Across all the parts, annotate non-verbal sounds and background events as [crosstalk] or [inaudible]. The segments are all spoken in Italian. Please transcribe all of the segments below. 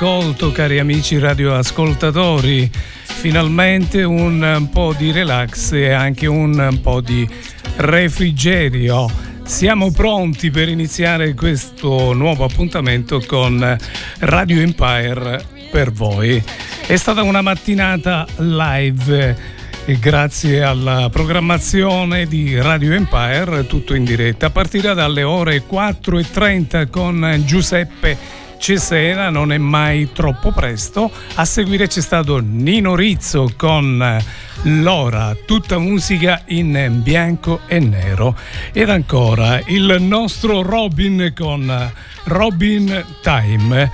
all'ascolto, cari amici radioascoltatori. Finalmente un po' di relax e anche un po' di refrigerio. Siamo pronti per iniziare questo nuovo appuntamento con Radio Empire per voi. È stata una mattinata live grazie alla programmazione di Radio Empire, tutto in diretta. Partirà dalle ore 4.30 con Giuseppe Cesena, non è mai troppo presto. A seguire c'è stato Nino Rizzo con Lora, tutta musica in bianco e nero. Ed ancora il nostro Robin con Robin Time.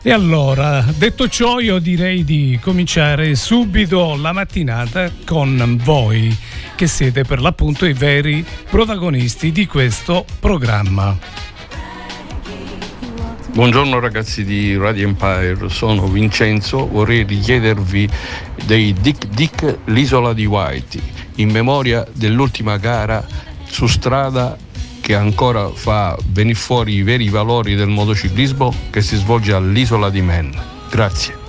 E allora, detto ciò, io direi di cominciare subito la mattinata con voi, che siete per l'appunto i veri protagonisti di questo programma. Buongiorno ragazzi di Radio Empire, sono Vincenzo, vorrei richiedervi dei Dick Dick l'isola di White in memoria dell'ultima gara su strada che ancora fa venire fuori i veri valori del motociclismo che si svolge all'isola di Man. Grazie.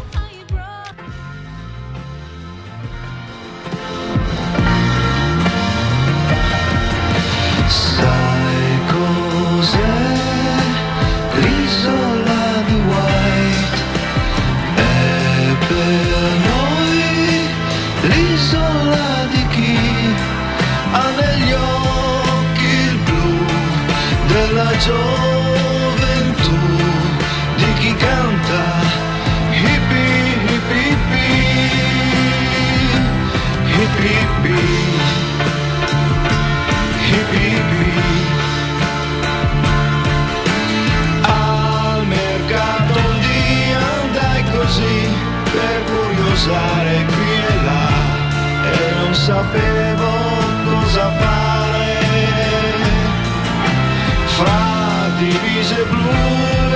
Divise blu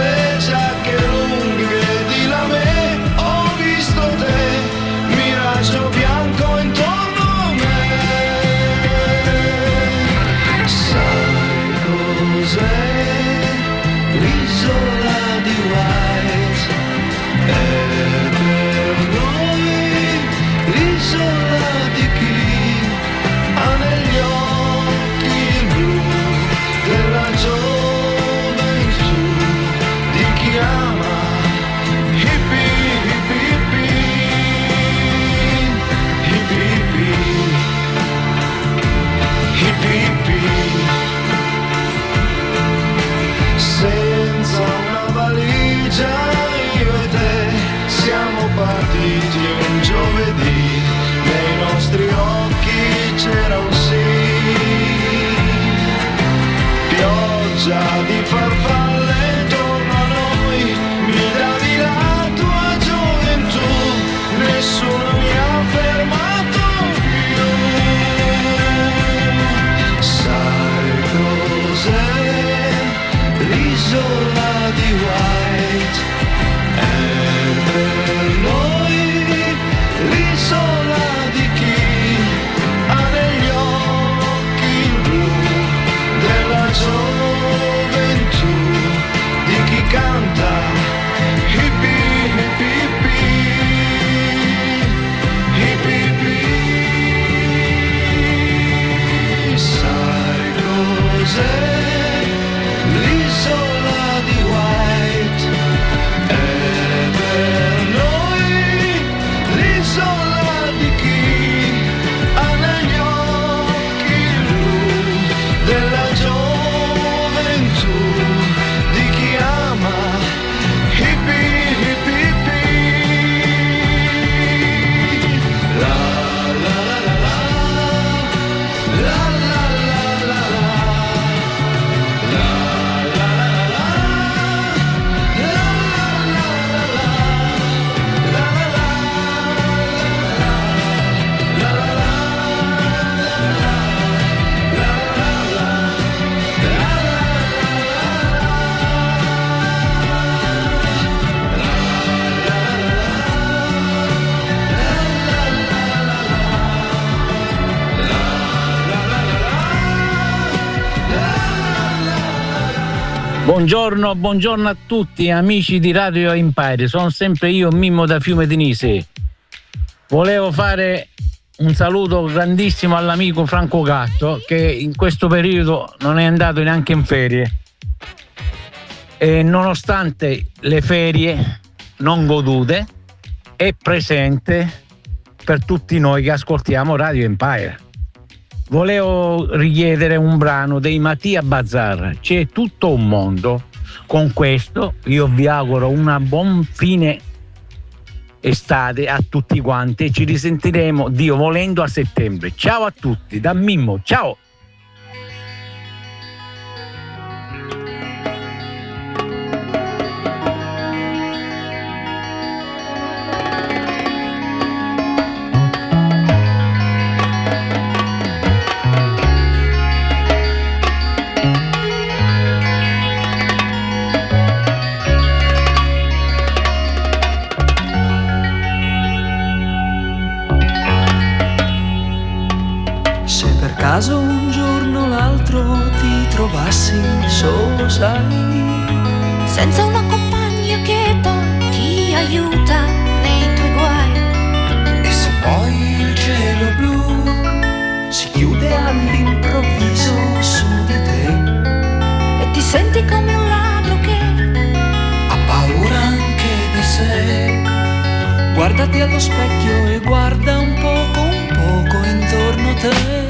l'isola di White Buongiorno, buongiorno a tutti amici di Radio Empire, sono sempre io Mimmo da Fiume Denise. Volevo fare un saluto grandissimo all'amico Franco Gatto che in questo periodo non è andato neanche in ferie e nonostante le ferie non godute è presente per tutti noi che ascoltiamo Radio Empire. Volevo richiedere un brano dei Mattia Bazar, c'è tutto un mondo. Con questo io vi auguro una buon fine estate a tutti quanti e ci risentiremo, Dio volendo, a settembre. Ciao a tutti, da Mimmo, ciao! Trovassi solo, sai, senza una compagna che poi ti aiuta nei tuoi guai. e se poi il cielo blu si chiude all'improvviso su di te, E ti senti come un ladro che ha paura anche di sé. Guardati allo specchio e guarda un poco, un poco intorno a te.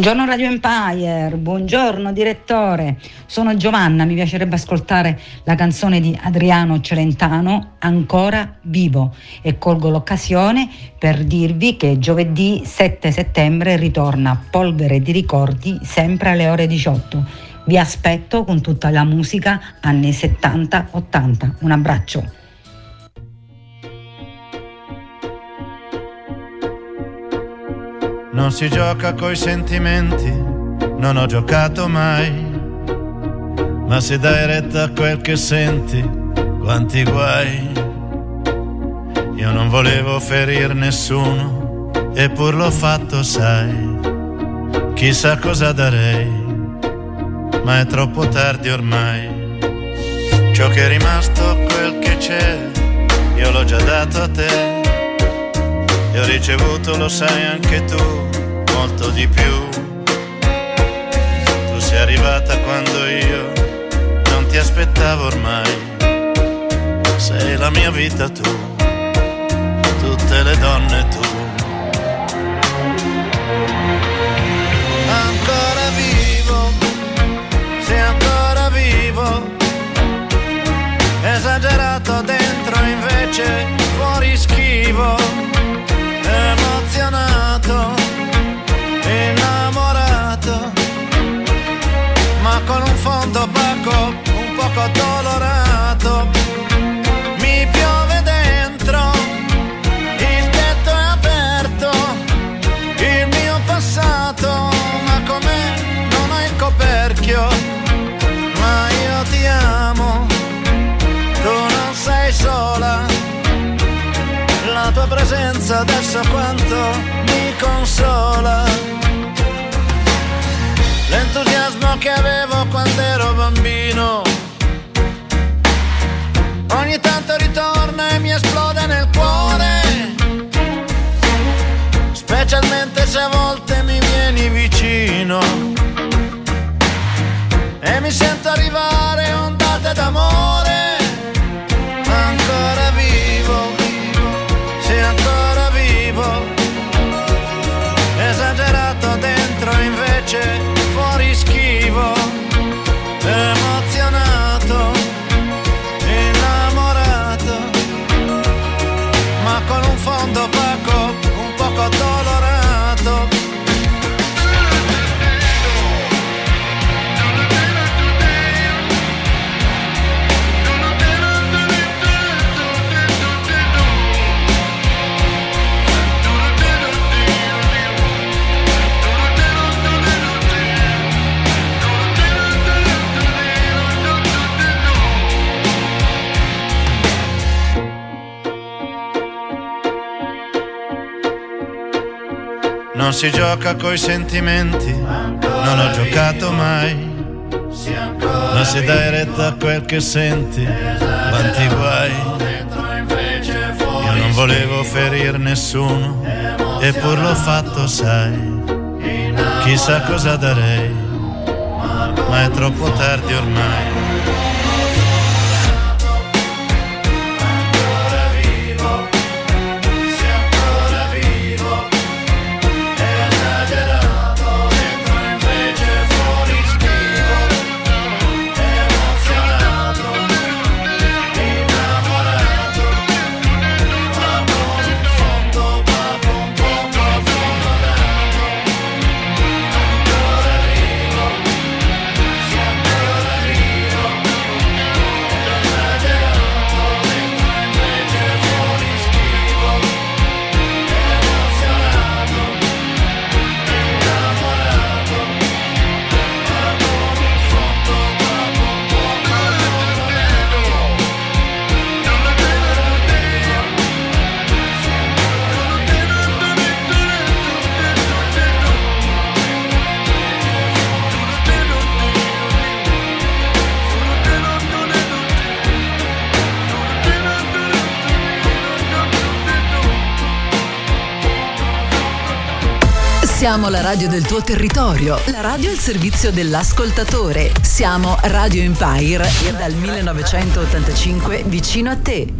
Buongiorno Radio Empire, buongiorno direttore. Sono Giovanna, mi piacerebbe ascoltare la canzone di Adriano Celentano, Ancora vivo, e colgo l'occasione per dirvi che giovedì 7 settembre ritorna Polvere di ricordi sempre alle ore 18. Vi aspetto con tutta la musica anni 70-80. Un abbraccio. Non si gioca coi sentimenti, non ho giocato mai. Ma se dai retta a quel che senti, quanti guai. Io non volevo ferir nessuno, eppur l'ho fatto, sai. Chissà cosa darei, ma è troppo tardi ormai. Ciò che è rimasto, quel che c'è, io l'ho già dato a te. E ho ricevuto, lo sai anche tu, molto di più. Tu sei arrivata quando io non ti aspettavo ormai. Sei la mia vita tu, tutte le donne tu. Ancora vivo, sei ancora vivo. Esagerato dentro invece fuori schivo opaco, un poco addolorato. Mi piove dentro, il tetto è aperto, il mio passato, ma com'è non ha il coperchio, ma io ti amo, tu non sei sola la tua presenza adesso quanto mi consola. L'entusiasmo che avevo quando ero bambino, ogni tanto ritorna e mi esplode nel cuore, specialmente se a volte mi vieni vicino. E mi sento arrivare ondate d'amore. Non si gioca coi sentimenti, non ho giocato mai. Ma se dai retta a quel che senti, quanti guai. Io non volevo ferir nessuno, eppur l'ho fatto, sai. Chissà cosa darei, ma è troppo tardi ormai. Siamo la radio del tuo territorio, la radio al servizio dell'ascoltatore. Siamo Radio Empire dal 1985 vicino a te.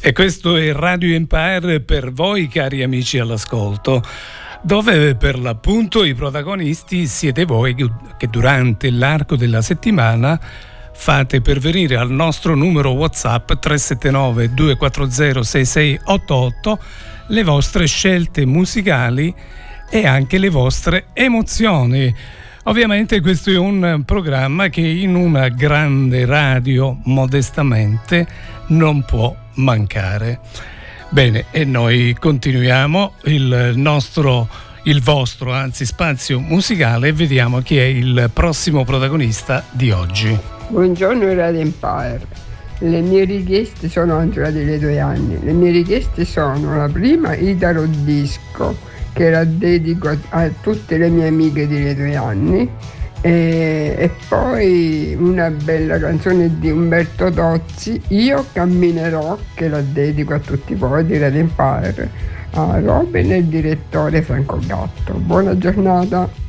E questo è Radio Empire per voi cari amici all'ascolto. dove per l'appunto i protagonisti siete voi che durante l'arco della settimana fate pervenire al nostro numero WhatsApp 379 240 6688 le vostre scelte musicali e anche le vostre emozioni. Ovviamente questo è un programma che in una grande radio modestamente non può mancare. Bene, e noi continuiamo il nostro, il vostro, anzi spazio musicale e vediamo chi è il prossimo protagonista di oggi. Buongiorno Radio Empire. Le mie richieste sono Angela delle due anni. Le mie richieste sono la prima Italo Disco, che la dedico a, a tutte le mie amiche delle due anni. E, e poi una bella canzone di Umberto Tozzi, Io camminerò, che la dedico a tutti voi di Radio Empire, a Robin e il direttore Franco Gatto. Buona giornata.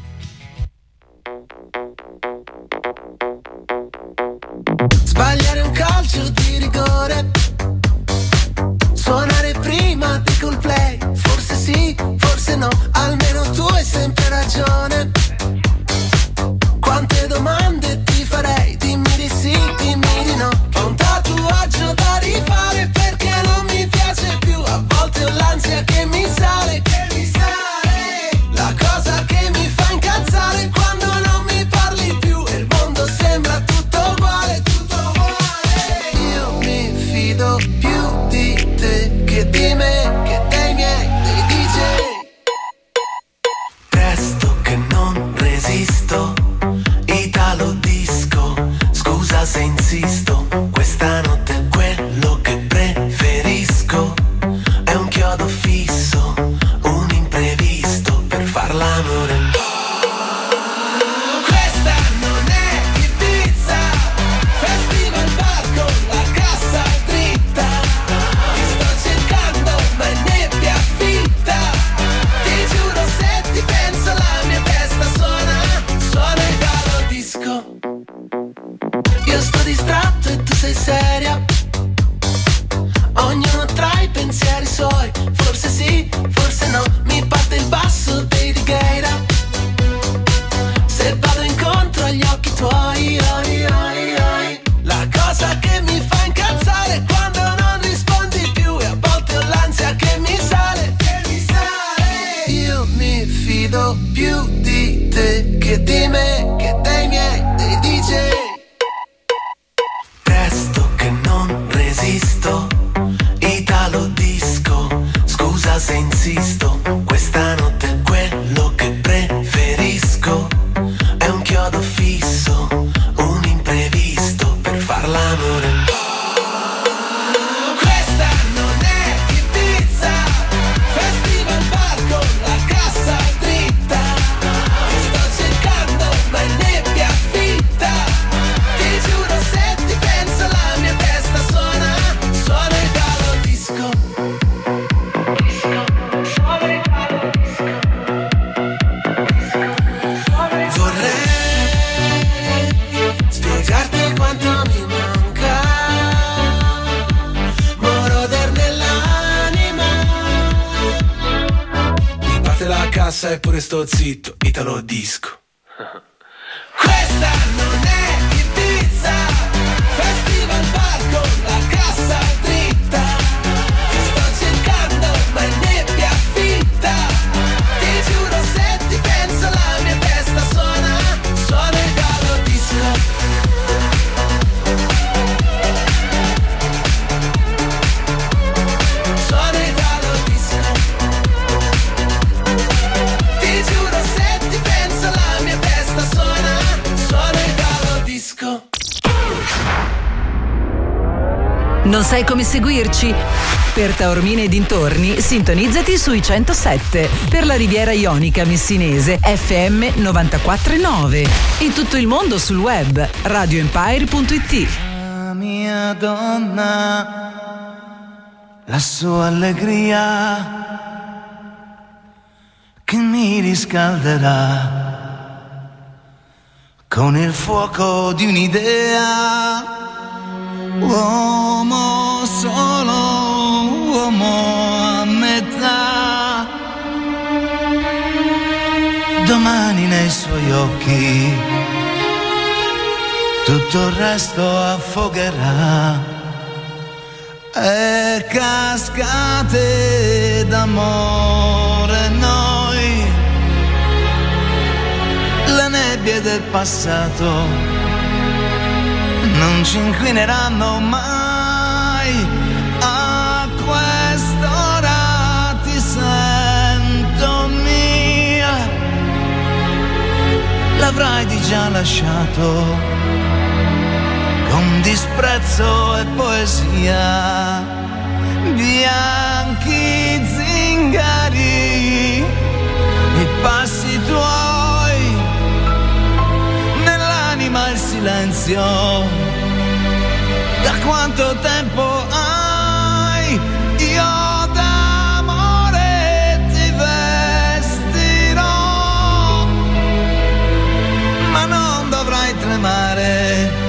Parte la cassa e pure sto zitto Italo disco. [laughs] Questa non è Ibiza Festival bar con la cassa Non sai come seguirci? Per Taormina e dintorni, sintonizzati sui 107. Per la Riviera Ionica Messinese, FM 949. In tutto il mondo sul web, radioempire.it. La mia donna, la sua allegria che mi riscalderà con il fuoco di un'idea. Uomo solo, uomo a metà. domani nei suoi occhi tutto il resto affogherà. E cascate d'amore noi. Le nebbie del passato non ci inquineranno mai a quest'ora ti sento mia. L'avrai di già lasciato con disprezzo e poesia. Bianchi zingari i passi tuoi nell'anima il silenzio da quanto tempo hai? Io d'amore ti vestirò ma non dovrai tremare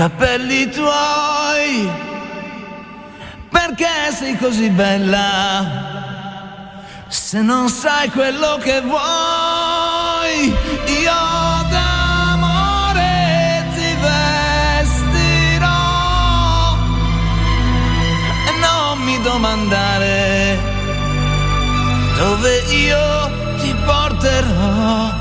capelli tuoi. Perché sei così bella? Se non sai quello che vuoi io d'amore ti vestirò. E non mi domandare dove io ti porterò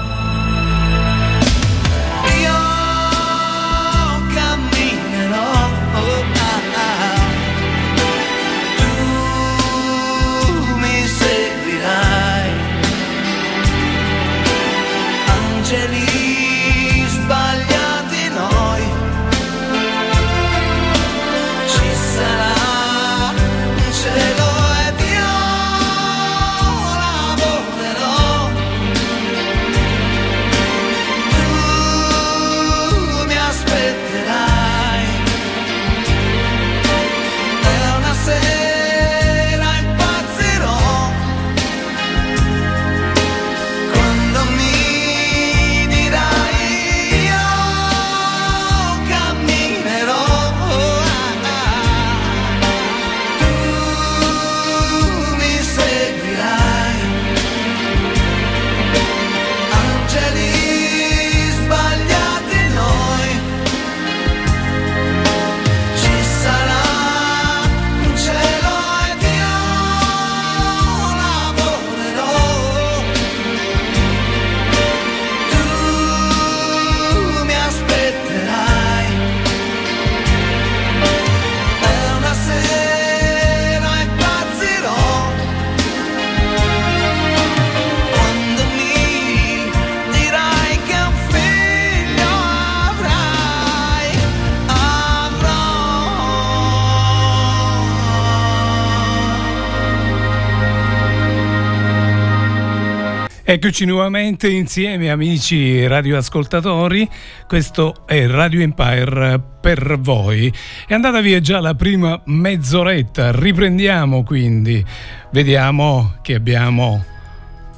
Eccoci nuovamente insieme amici radioascoltatori, questo è Radio Empire per voi. È andata via già la prima mezz'oretta, riprendiamo quindi, vediamo che abbiamo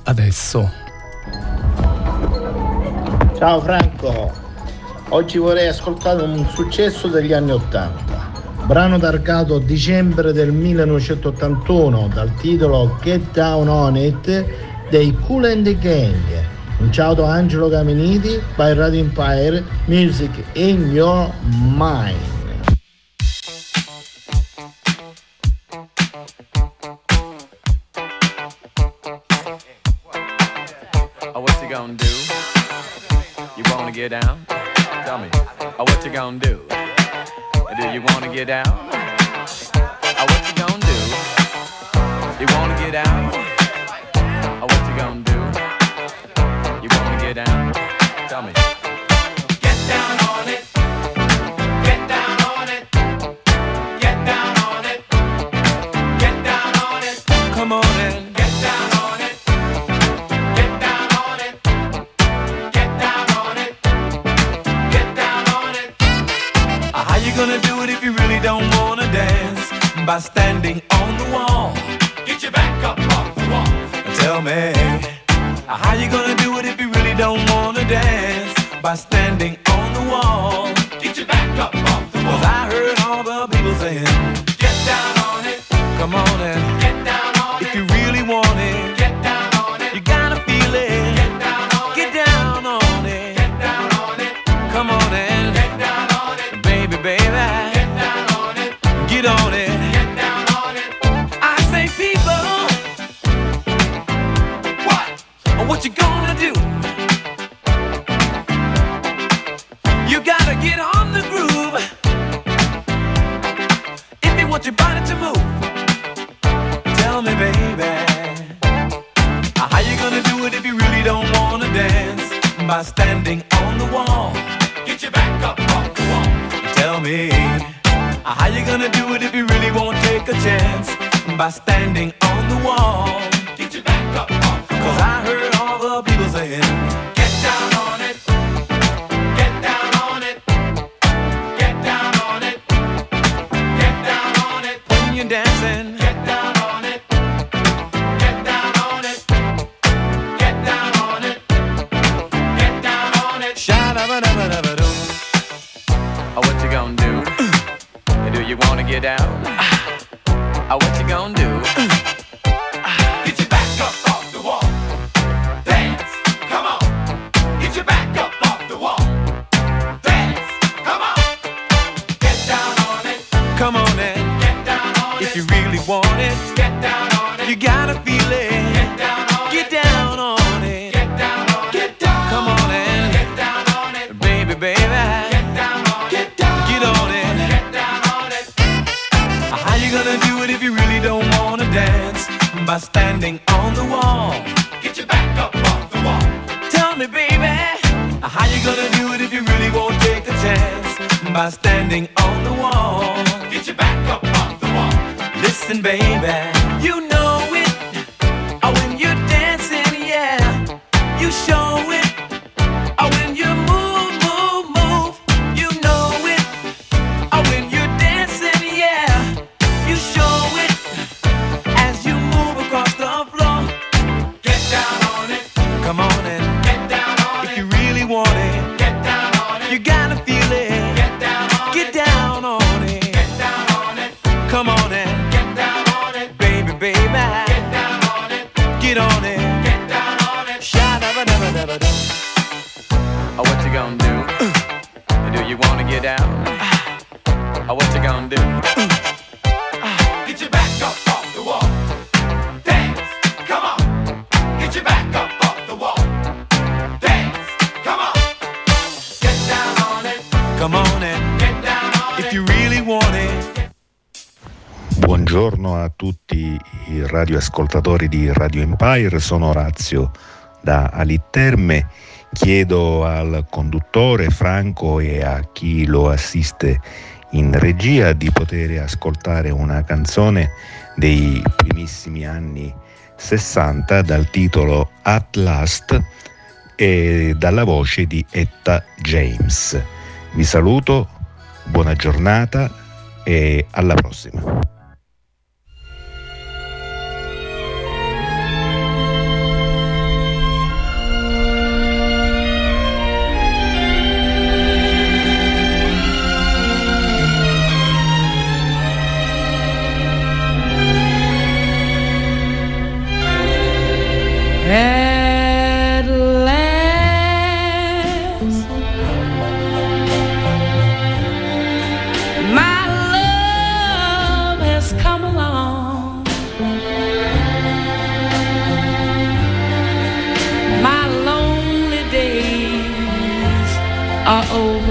adesso. Ciao Franco, oggi vorrei ascoltare un successo degli anni Ottanta. Brano targato dicembre del 1981 dal titolo Get Down On It dei Cool and the Gang. Un ciao da Angelo Gaminiti by Radio Empire, Music in Your Mind. Oh, get down? Tell me, oh, what you gonna do? Do you wanna get down? Oh, what you gonna do? You wanna get out? understanding. radioascoltatori di Radio Empire, sono Orazio da Alitterme. Chiedo al conduttore Franco e a chi lo assiste in regia di poter ascoltare una canzone dei primissimi anni 60 dal titolo At Last e dalla voce di Etta James. Vi saluto, buona giornata e alla prossima. are over.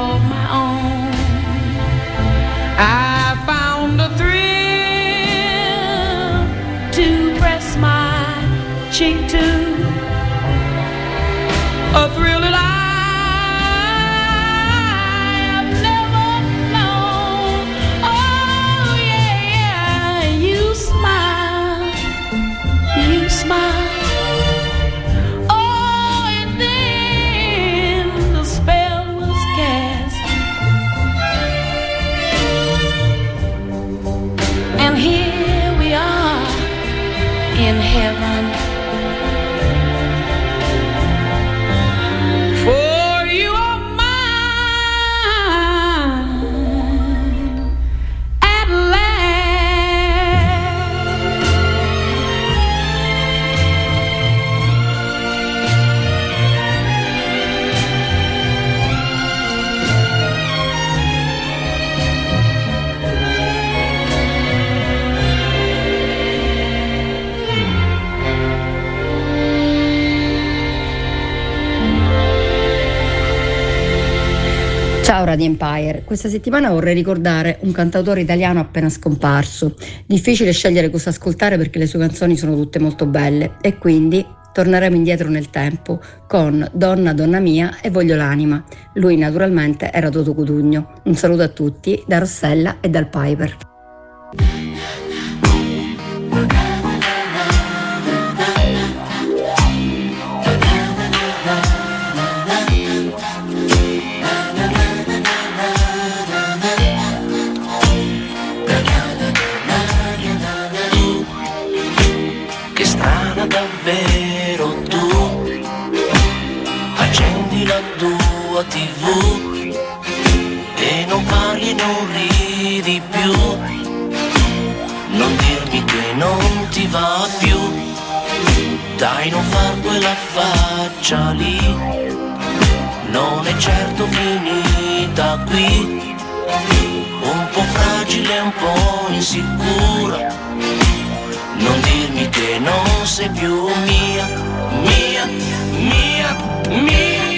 cheek to, a thrill that Ciao Radio Empire, questa settimana vorrei ricordare un cantautore italiano appena scomparso. Difficile scegliere cosa ascoltare perché le sue canzoni sono tutte molto belle e quindi torneremo indietro nel tempo con Donna, donna mia e Voglio l'anima. Lui naturalmente era Toto Cutugno. Un saluto a tutti da Rossella e dal Piper. Dai non far quella faccia lì. Non è certo finita qui. Un po' fragile, un po' insicura. Non dirmi che non sei più mia, mia, mia, mia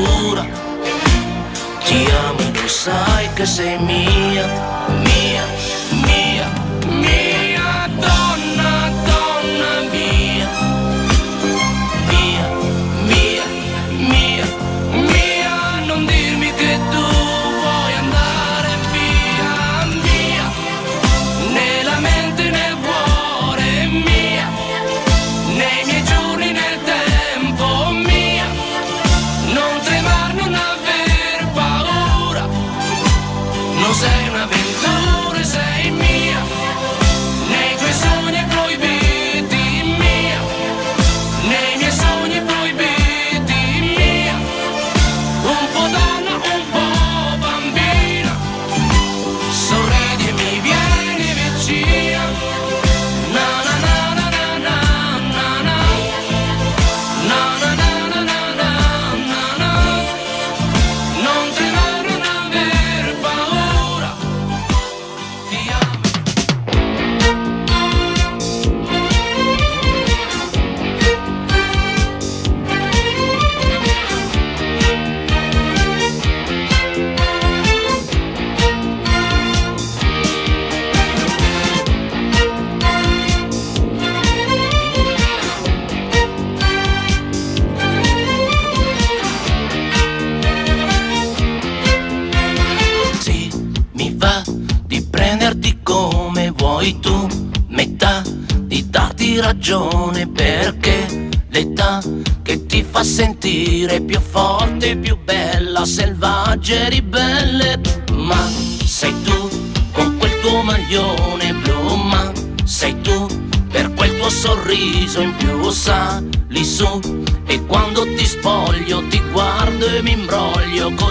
insicura. Ti amo lo sai che sei mia, mia,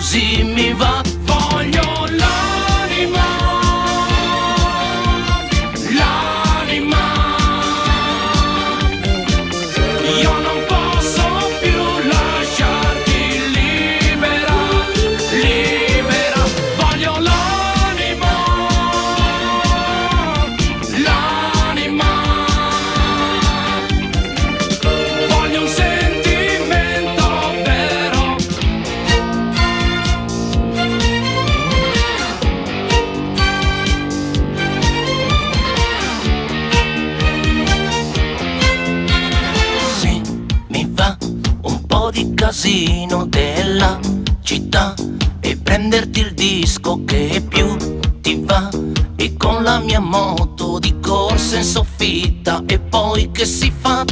imbroglio così mi disco che più ti va e con la mia moto di corsa in soffitta e poi che si fa?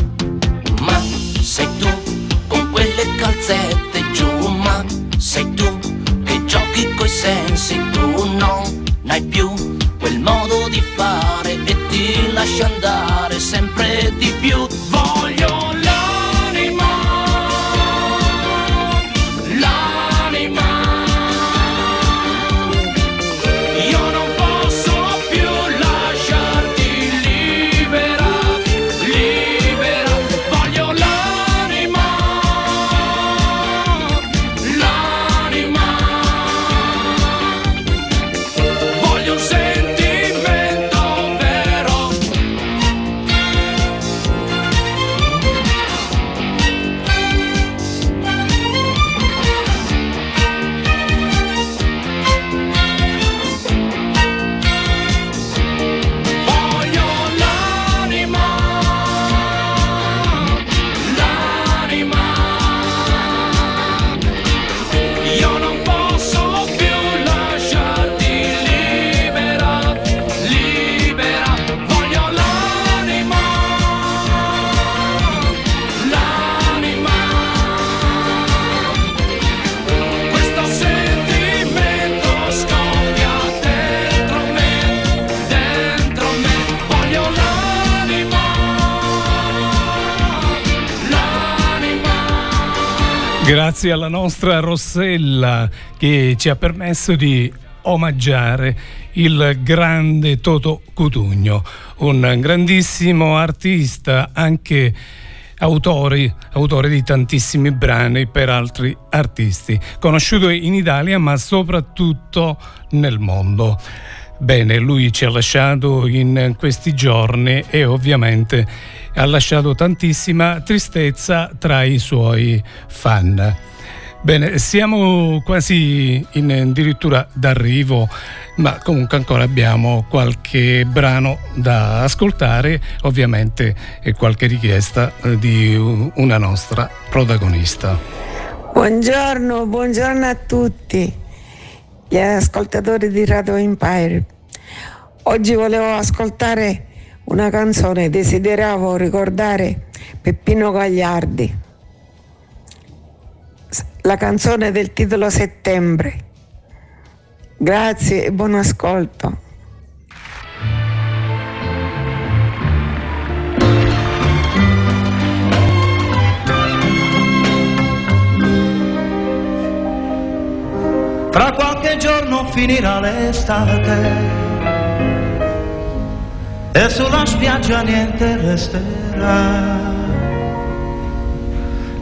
Grazie alla nostra Rossella che ci ha permesso di omaggiare il grande Toto Cutugno, un grandissimo artista, anche autori, autore di tantissimi brani per altri artisti, conosciuto in Italia ma soprattutto nel mondo. Bene, lui ci ha lasciato in questi giorni e ovviamente ha lasciato tantissima tristezza tra i suoi fan. Bene, siamo quasi in addirittura d'arrivo, ma comunque ancora abbiamo qualche brano da ascoltare, ovviamente e qualche richiesta eh, di una nostra protagonista. Buongiorno, buongiorno a tutti gli ascoltatori di Radio Empire. Oggi volevo ascoltare una canzone, desideravo ricordare Peppino Gagliardi. La canzone del titolo Settembre. Grazie e buon ascolto. Fra qualche giorno finirà l'estate e sulla spiaggia niente resterà.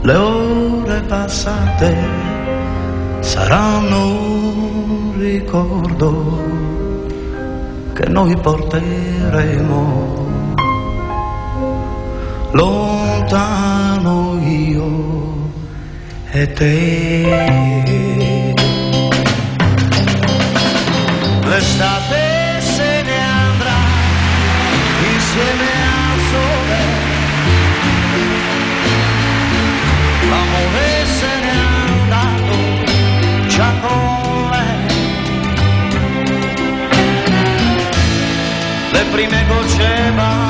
Le ore passate saranno un ricordo che noi porteremo lontano io e te. L'estate se ne andrà insieme al sole. L'amore se n'è andato già con lei. Le prime gocce baciano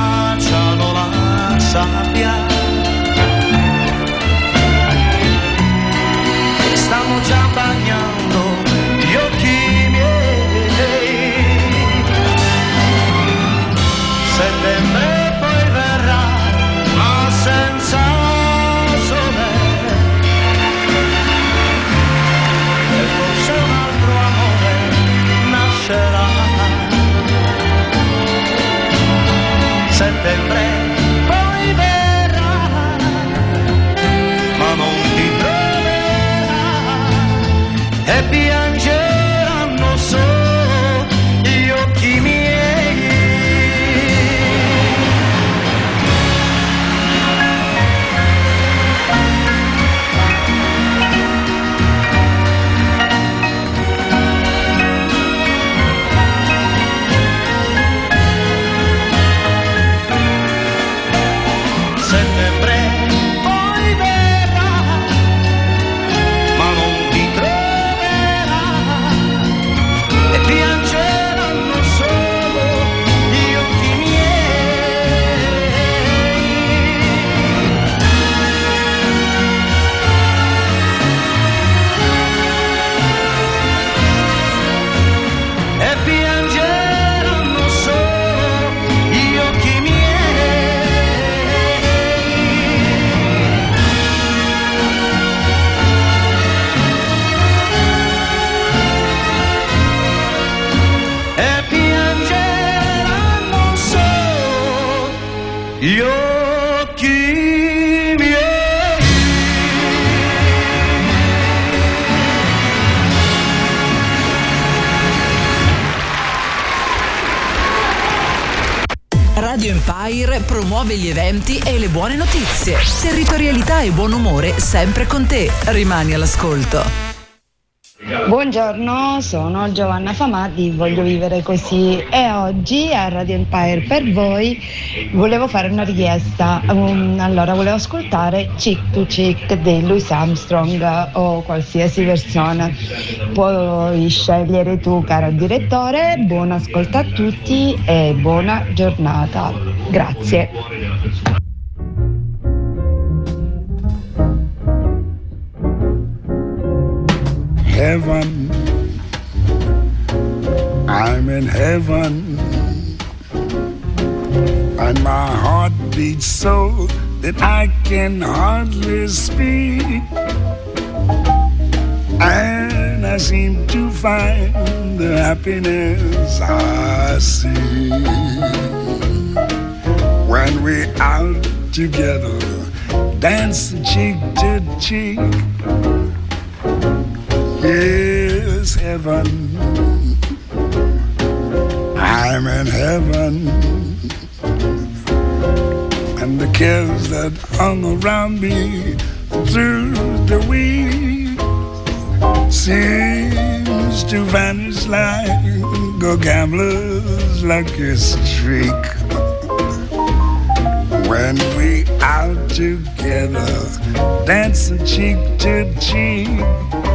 Radio Empire promuove gli eventi e le buone notizie. Territorialità e buon umore sempre con te. Rimani all'ascolto. Buongiorno, sono Giovanna Famati, voglio vivere così e oggi a Radio Empire per voi volevo fare una richiesta. Um, allora, volevo ascoltare Chick to Chick di Louis Armstrong o qualsiasi versione. Puoi scegliere tu, caro direttore. Buon ascolto a tutti e buona giornata. Grazie. Heaven. I'm in heaven. And my heart beats so that I can hardly speak. And I seem to find the happiness I see when we're out together, dancing cheek to cheek. Yes, heaven. I'm in heaven. And the cares that hung around me through the week seems to vanish like a gambler's lucky streak. When we out together, dancing cheek to cheek.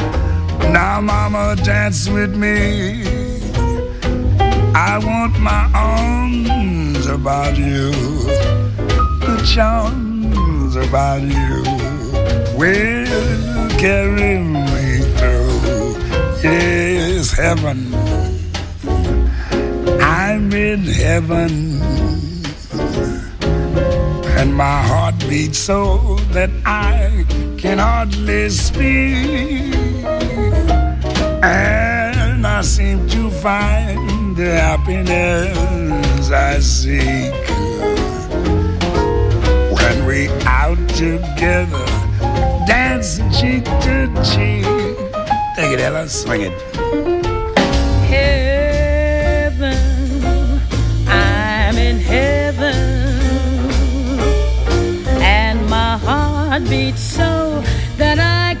Now, mama, dance with me. I want my arms about you, the charms about you will carry me through. Yes, heaven. I'm in heaven. And my heart beats so that I can hardly speak. And I seem to find the happiness I seek. When we out together, dancing cheek to cheek. Take it, Ella, swing it. heaven. I'm in heaven. And my heart beats so that I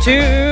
two.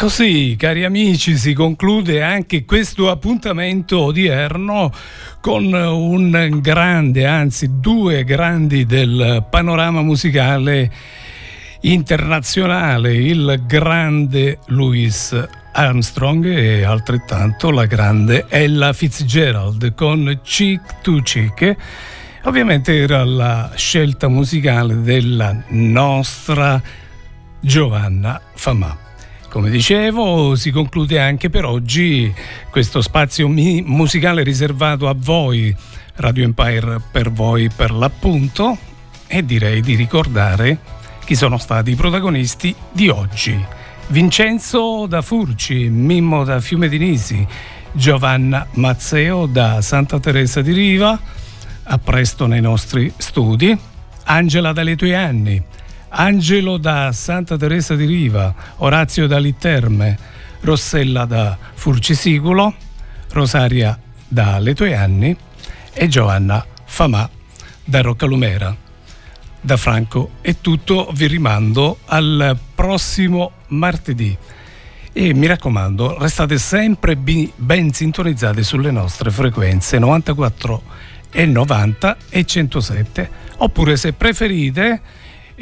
Così, cari amici, si conclude anche questo appuntamento odierno con un grande, anzi due grandi del panorama musicale internazionale, il grande Louis Armstrong e altrettanto la grande Ella Fitzgerald con Cheek to Cheek. Ovviamente era la scelta musicale della nostra Giovanna Famà. Come dicevo, si conclude anche per oggi questo spazio mi- musicale riservato a voi, Radio Empire per voi per l'appunto, e direi di ricordare chi sono stati i protagonisti di oggi. Vincenzo da Furci, Mimmo da Fiume di Nisi, Giovanna Mazzeo da Santa Teresa di Riva, a presto nei nostri studi, Angela dalle tue anni, Angelo da Santa Teresa di Riva, Orazio da Litterme, Rossella da Furcisicolo, Rosaria da Le tue anni e Giovanna Famà da Roccalumera. Da Franco è tutto, vi rimando al prossimo martedì. E mi raccomando, restate sempre ben sintonizzati sulle nostre frequenze 94 e 90 e 107, oppure se preferite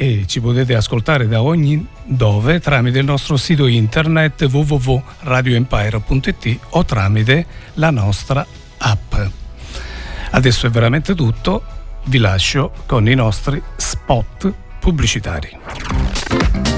e ci potete ascoltare da ogni dove tramite il nostro sito internet www.radioempire.it o tramite la nostra app. Adesso è veramente tutto, vi lascio con i nostri spot pubblicitari.